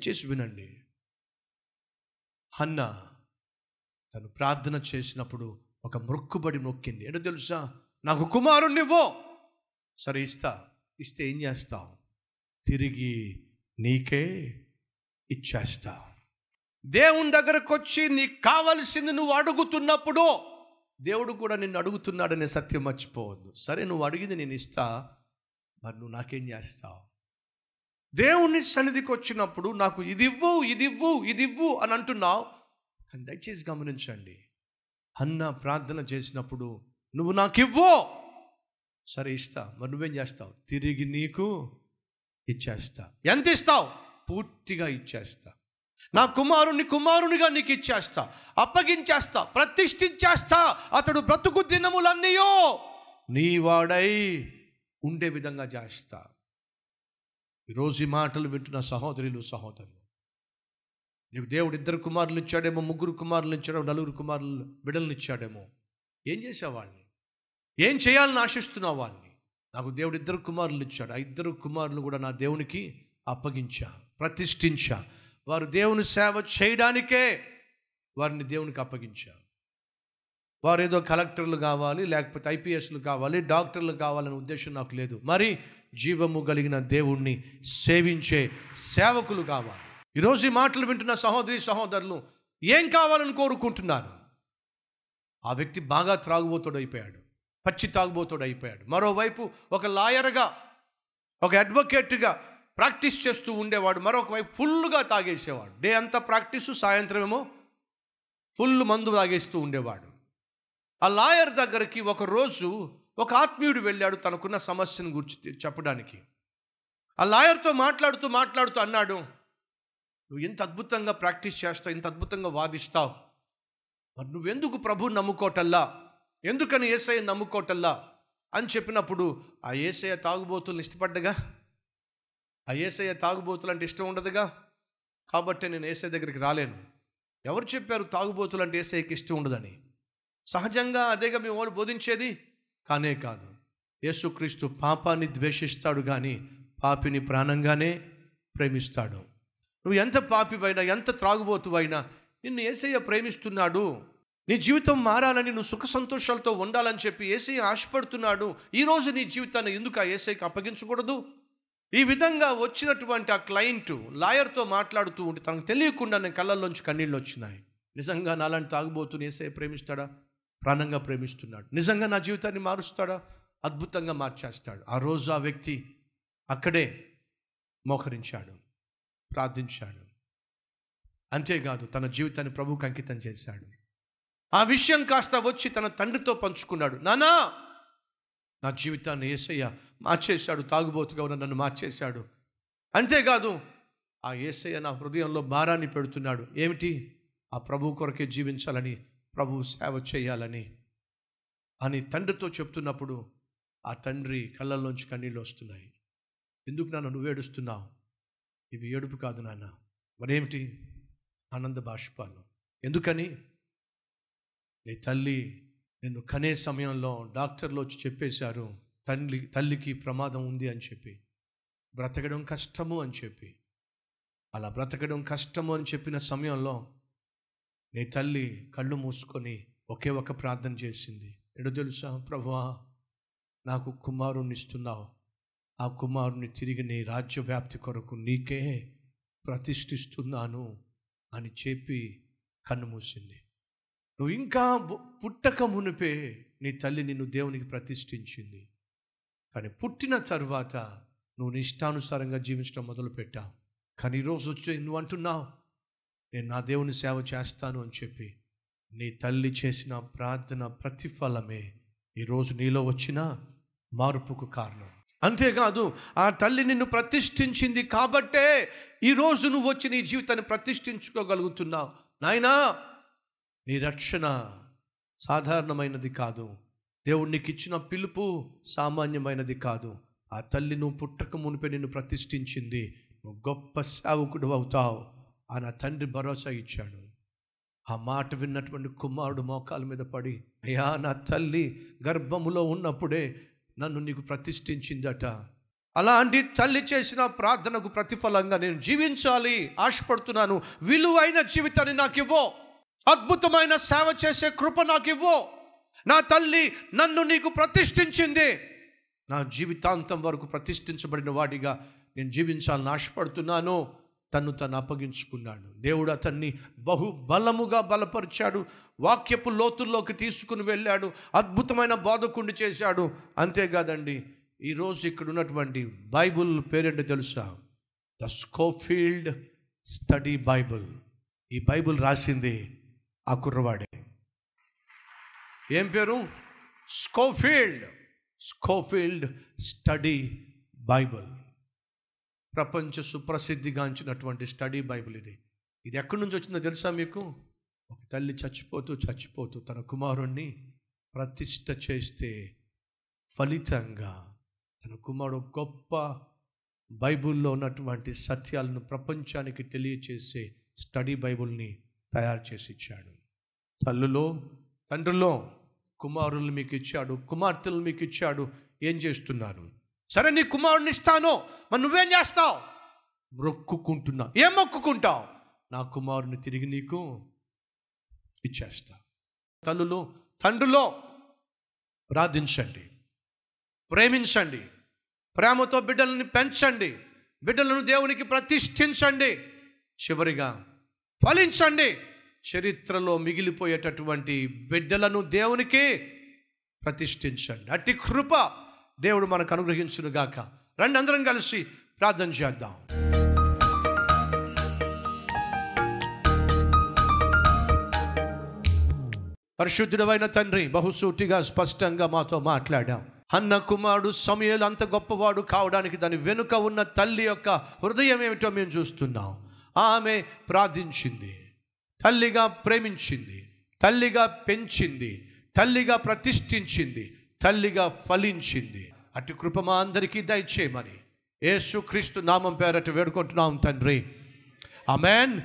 దయచేసి వినండి. హన్న తను ప్రార్థన చేసినప్పుడు ఒక మొక్కుబడి మొక్కింది. ఏంటో తెలుసా? నాకు కుమారుణ్ణివ్వు. సరే ఇస్తా. ఇస్తే ఏం చేస్తావు తిరిగి నీకే ఇచ్చేస్తా. దేవుని దగ్గరకు వచ్చి నీకు కావలసింది నువ్వు అడుగుతున్నప్పుడు దేవుడు కూడా నిన్ను అడుగుతున్నాడనే సత్యం మర్చిపోవద్దు. సరే నువ్వు అడిగింది నేను ఇస్తా. మరి నువ్వు నాకేం చేస్తావు? దేవుని సన్నిధికి వచ్చినప్పుడు నాకు ఇది ఇవ్వు ఇది ఇవ్వు ఇది ఇవ్వు అని అంటున్నావు. కానీ దయచేసి గమనించండి. అన్న ప్రార్థన చేసినప్పుడు నువ్వు నాకు ఇవ్వు సరే ఇస్తా. మరి నువ్వేం చేస్తావు? తిరిగి నీకు ఇచ్చేస్తా. ఎంత ఇస్తావు? పూర్తిగా ఇచ్చేస్తా. నా కుమారుని కుమారునిగా నీకు ఇచ్చేస్తా. అప్పగించేస్తా. ప్రతిష్ఠించేస్తా. అతడు బ్రతుకు దినములన్నయో నీ వాడై ఉండే విధంగా చేస్తా. ఈరోజు ఈ మాటలు వింటున్న సహోదరులు సహోదరులు నీకు దేవుడు ఇద్దరు కుమారులు ఇచ్చాడేమో ముగ్గురు కుమారులు ఇచ్చాడేమో నలుగురు కుమారులు బిడలను ఇచ్చాడేమో. ఏం చేసావు వాళ్ళని? ఏం చేయాలని ఆశిస్తున్నావు వాళ్ళని? నాకు దేవుడు ఇద్దరు కుమారులు ఇచ్చాడు. ఆ ఇద్దరు కుమారులు కూడా నా దేవునికి అప్పగించా ప్రతిష్ఠించా. వారు దేవుని సేవ చేయడానికే వారిని దేవునికి అప్పగించా. వారు ఏదో కలెక్టర్లు కావాలి లేకపోతే ఐపీఎస్లు కావాలి డాక్టర్లు కావాలనే ఉద్దేశం నాకు లేదు. మరి జీవము కలిగిన దేవుణ్ణి సేవించే సేవకులు కావాలి. ఈరోజు ఈ మాటలు వింటున్న సహోదరి సహోదరులు ఏం కావాలని కోరుకుంటున్నారు? ఆ వ్యక్తి బాగా త్రాగుబోతుడు అయిపోయాడు పచ్చి తాగుబోతుడు అయిపోయాడు మరోవైపు ఒక లాయర్గా ఒక అడ్వకేట్గా ప్రాక్టీస్ చేస్తూ ఉండేవాడు మరొక వైపు ఫుల్గా తాగేసేవాడు. డే అంతా ప్రాక్టీసు సాయంత్రం ఏమో ఫుల్ మందు తాగేస్తూ ఉండేవాడు. ఆ లాయర్ దగ్గరికి ఒక రోజు ఒక ఆత్మీయుడు వెళ్ళాడు తనకున్న సమస్యను గురించి చెప్పడానికి. ఆ లాయర్తో మాట్లాడుతూ మాట్లాడుతూ అన్నాడు నువ్వు ఎంత అద్భుతంగా ప్రాక్టీస్ చేస్తావు ఇంత అద్భుతంగా వాదిస్తావు. మరి నువ్వెందుకు ప్రభు నమ్ముకోటల్లా? ఎందుకని ఏసయ్య నమ్ముకోటల్లా? అని చెప్పినప్పుడు ఆ ఏసయ్య తాగుబోతులను ఇష్టపడ్డగా ఆ ఏసయ్య తాగుబోతులు అంటే ఇష్టం ఉండదుగా? కాబట్టి నేను ఏసఐ దగ్గరికి రాలేను. ఎవరు చెప్పారు తాగుబోతులు అంటే ఏసఐకి ఇష్టం ఉండదని? సహజంగా అదేగా మేము వాడు బోధించేది కానే కాదు. యేసుక్రీస్తు పాపాన్ని ద్వేషిస్తాడు కానీ పాపిని ప్రాణంగానే ప్రేమిస్తాడు. నువ్వు ఎంత పాపివైనా ఎంత త్రాగుబోతువైనా నిన్ను ఏసయ్య ప్రేమిస్తున్నాడు. నీ జీవితం మారాలని నువ్వు సుఖ సంతోషాలతో ఉండాలని చెప్పి ఏసయ్య ఆశపడుతున్నాడు. ఈరోజు నీ జీవితాన్ని ఎందుకు ఆ ఏసైకి అప్పగించకూడదు? ఈ విధంగా వచ్చినటువంటి ఆ క్లయింట్ లాయర్తో మాట్లాడుతూ ఉంటే తనకు తెలియకుండా నేను కళ్ళల్లోంచి కన్నీళ్ళు వచ్చినాయి. నిజంగా నాలాంటి తాగుబోతుని ఏసై ప్రేమిస్తాడా? ప్రాణంగా ప్రేమిస్తున్నాడు. నిజంగా నా జీవితాన్ని మారుస్తాడా? అద్భుతంగా మార్చేస్తాడు. ఆ రోజు ఆ వ్యక్తి అక్కడే మోకరించాడు ప్రార్థించాడు. అంతేకాదు తన జీవితాన్ని ప్రభువుకి అంకితం చేశాడు. ఆ విషయం కాస్త వచ్చి తన తండ్రితో పంచుకున్నాడు. నానా నా జీవితాన్ని ఏసయ్య మార్చేశాడు తాగుబోతుగా ఉన్న నన్ను మార్చేశాడు. అంతేకాదు ఆ ఏసయ్య నా హృదయంలో భారాన్ని పెడుతున్నాడు. ఏమిటి? ఆ ప్రభు కొరకే జీవించాలని ప్రభు సేవ చేయాలని అని తండ్రితో చెప్తున్నప్పుడు ఆ తండ్రి కళ్ళల్లోంచి కన్నీళ్ళు వస్తున్నాయి. ఎందుకు నాన్న నువ్వు ఏడుస్తున్నావు? ఇవి ఏడుపు కాదు నాన్న. మరేమిటి? ఆనంద బాష్పాలు. ఎందుకని? నీ తల్లి నిన్ను కనే సమయంలో డాక్టర్లు వచ్చి చెప్పేశారు. తల్లి తల్లికి ప్రమాదం ఉంది అని చెప్పి. బ్రతకడం కష్టము అని చెప్పి. అలా బ్రతకడం కష్టము అని చెప్పిన సమయంలో నీ తల్లి కళ్ళు మూసుకొని ఒకే ఒక ప్రార్థన చేసింది. ఎడు తెలుసా? ప్రభువా నాకు కుమారుణ్ణి ఇస్తున్నావు. ఆ కుమారుని తిరిగి నీ రాజ్య వ్యాప్తి కొరకు నీకే ప్రతిష్ఠిస్తున్నాను అని చెప్పి కన్ను మూసింది. నువ్వు ఇంకా పుట్టక మునిపే నీ తల్లి నిన్ను దేవునికి ప్రతిష్ఠించింది. కానీ పుట్టిన తర్వాత నువ్వు నిష్టానుసారంగా జీవించడం మొదలుపెట్టావు. కానీ ఈరోజు వచ్చి నువ్వు అంటున్నావు నేను నా దేవుని సేవ చేస్తాను అని చెప్పి నీ తల్లి చేసిన ప్రార్థన ప్రతిఫలమే ఈరోజు నీలో వచ్చిన మార్పుకు కారణం. అంతేకాదు ఆ తల్లి నిన్ను ప్రతిష్ఠించింది కాబట్టే ఈరోజు నువ్వు వచ్చి నీ జీవితాన్ని ప్రతిష్ఠించుకోగలుగుతున్నావు. నాయనా నీ రక్షణ సాధారణమైనది కాదు. దేవుడు నీకు ఇచ్చిన పిలుపు సామాన్యమైనది కాదు. ఆ తల్లి నువ్వు పుట్టక మునిపే నిన్ను ప్రతిష్ఠించింది. నువ్వు గొప్ప సేవకుడు అవుతావు. ఆయన తండ్రి భరోసా ఇచ్చాడు. ఆ మాట విన్నటువంటి కుమారుడు మోకాల మీద పడి అయ్యా నా తల్లి గర్భములో ఉన్నప్పుడే నన్ను నీకు ప్రతిష్ఠించిందట. అలాంటి తల్లి చేసిన ప్రార్థనకు ప్రతిఫలంగా నేను జీవించాలి. ఆశపడుతున్నాను. విలువైన జీవితాన్ని నాకు ఇవ్వో అద్భుతమైన సేవ చేసే కృప నాకు ఇవ్వో నా తల్లి నన్ను నీకు ప్రతిష్ఠించింది. నా జీవితాంతం వరకు ప్రతిష్ఠించబడిన వాడిగా నేను జీవించాలని ఆశపడుతున్నాను. తను తను అప్పగించుకున్నాడు. దేవుడు అతన్ని బహు బలముగా బలపరిచాడు. వాక్యపు లోతుల్లోకి తీసుకుని వెళ్ళాడు. అద్భుతమైన బాధకుండి చేశాడు. అంతేకాదండి ఈరోజు ఇక్కడ ఉన్నటువంటి బైబుల్ పేరేంటో తెలుసా? The Scofield study Bible. ఈ బైబుల్ రాసింది ఆ కుర్రవాడే. ఏం పేరు? స్కోఫీల్డ్. Scofield study Bible. ప్రపంచ సుప్రసిద్ధిగాంచినటువంటి స్టడీ బైబిల్ ఇది. ఇది ఎక్కడి నుంచి వచ్చిందో తెలుసా మీకు? ఒక తల్లి చచ్చిపోతూ చచ్చిపోతూ తన కుమారుణ్ణి ప్రతిష్ట చేస్తే ఫలితంగా తన కుమారుడు గొప్ప బైబిల్లో ఉన్నటువంటి సత్యాలను ప్రపంచానికి తెలియచేసే స్టడీ బైబిల్ని తయారు చేసి ఇచ్చాడు. తల్లులో తండ్రిలో కుమారులు మీకు ఇచ్చాడు కుమార్తెలు మీకు ఇచ్చాడు. ఏం చేస్తున్నారు సరే నీ కుమారుని ఇస్తాను. మరి నువ్వేం చేస్తావు? మొక్కుకుంటున్నా. ఏం మొక్కుకుంటావు? నా కుమారుని తిరిగి నీకు ఇచ్చేస్తా. తల్లులో తండ్రిలో ప్రార్థించండి. ప్రేమించండి. ప్రేమతో బిడ్డలని పెంచండి. బిడ్డలను దేవునికి ప్రతిష్ఠించండి. చివరిగా ఫలించండి. చరిత్రలో మిగిలిపోయేటటువంటి బిడ్డలను దేవునికి ప్రతిష్ఠించండి. అట్టి కృప దేవుడు మనకు అనుగ్రహించును గాక రండి అందరం కలిసి ప్రార్థన చేద్దాం. పరిశుద్ధుడమైన తండ్రి బహుసూటిగా స్పష్టంగా మాతో మాట్లాడాం. అన్న కుమారుడు సమయాలు అంత గొప్పవాడు కావడానికి దాని వెనుక ఉన్న తల్లి యొక్క హృదయం ఏమిటో మేము చూస్తున్నాం. ఆమె ప్రార్థించింది. తల్లిగా ప్రేమించింది. తల్లిగా పెంచింది. తల్లిగా ప్రతిష్ఠించింది. తల్లిగా ఫలించింది. అటు కృప మా అందరికీ దయచేయమని. యేసుక్రీస్తు నామం పేరట వేడుకుంటున్నాం తండ్రి. అమెన్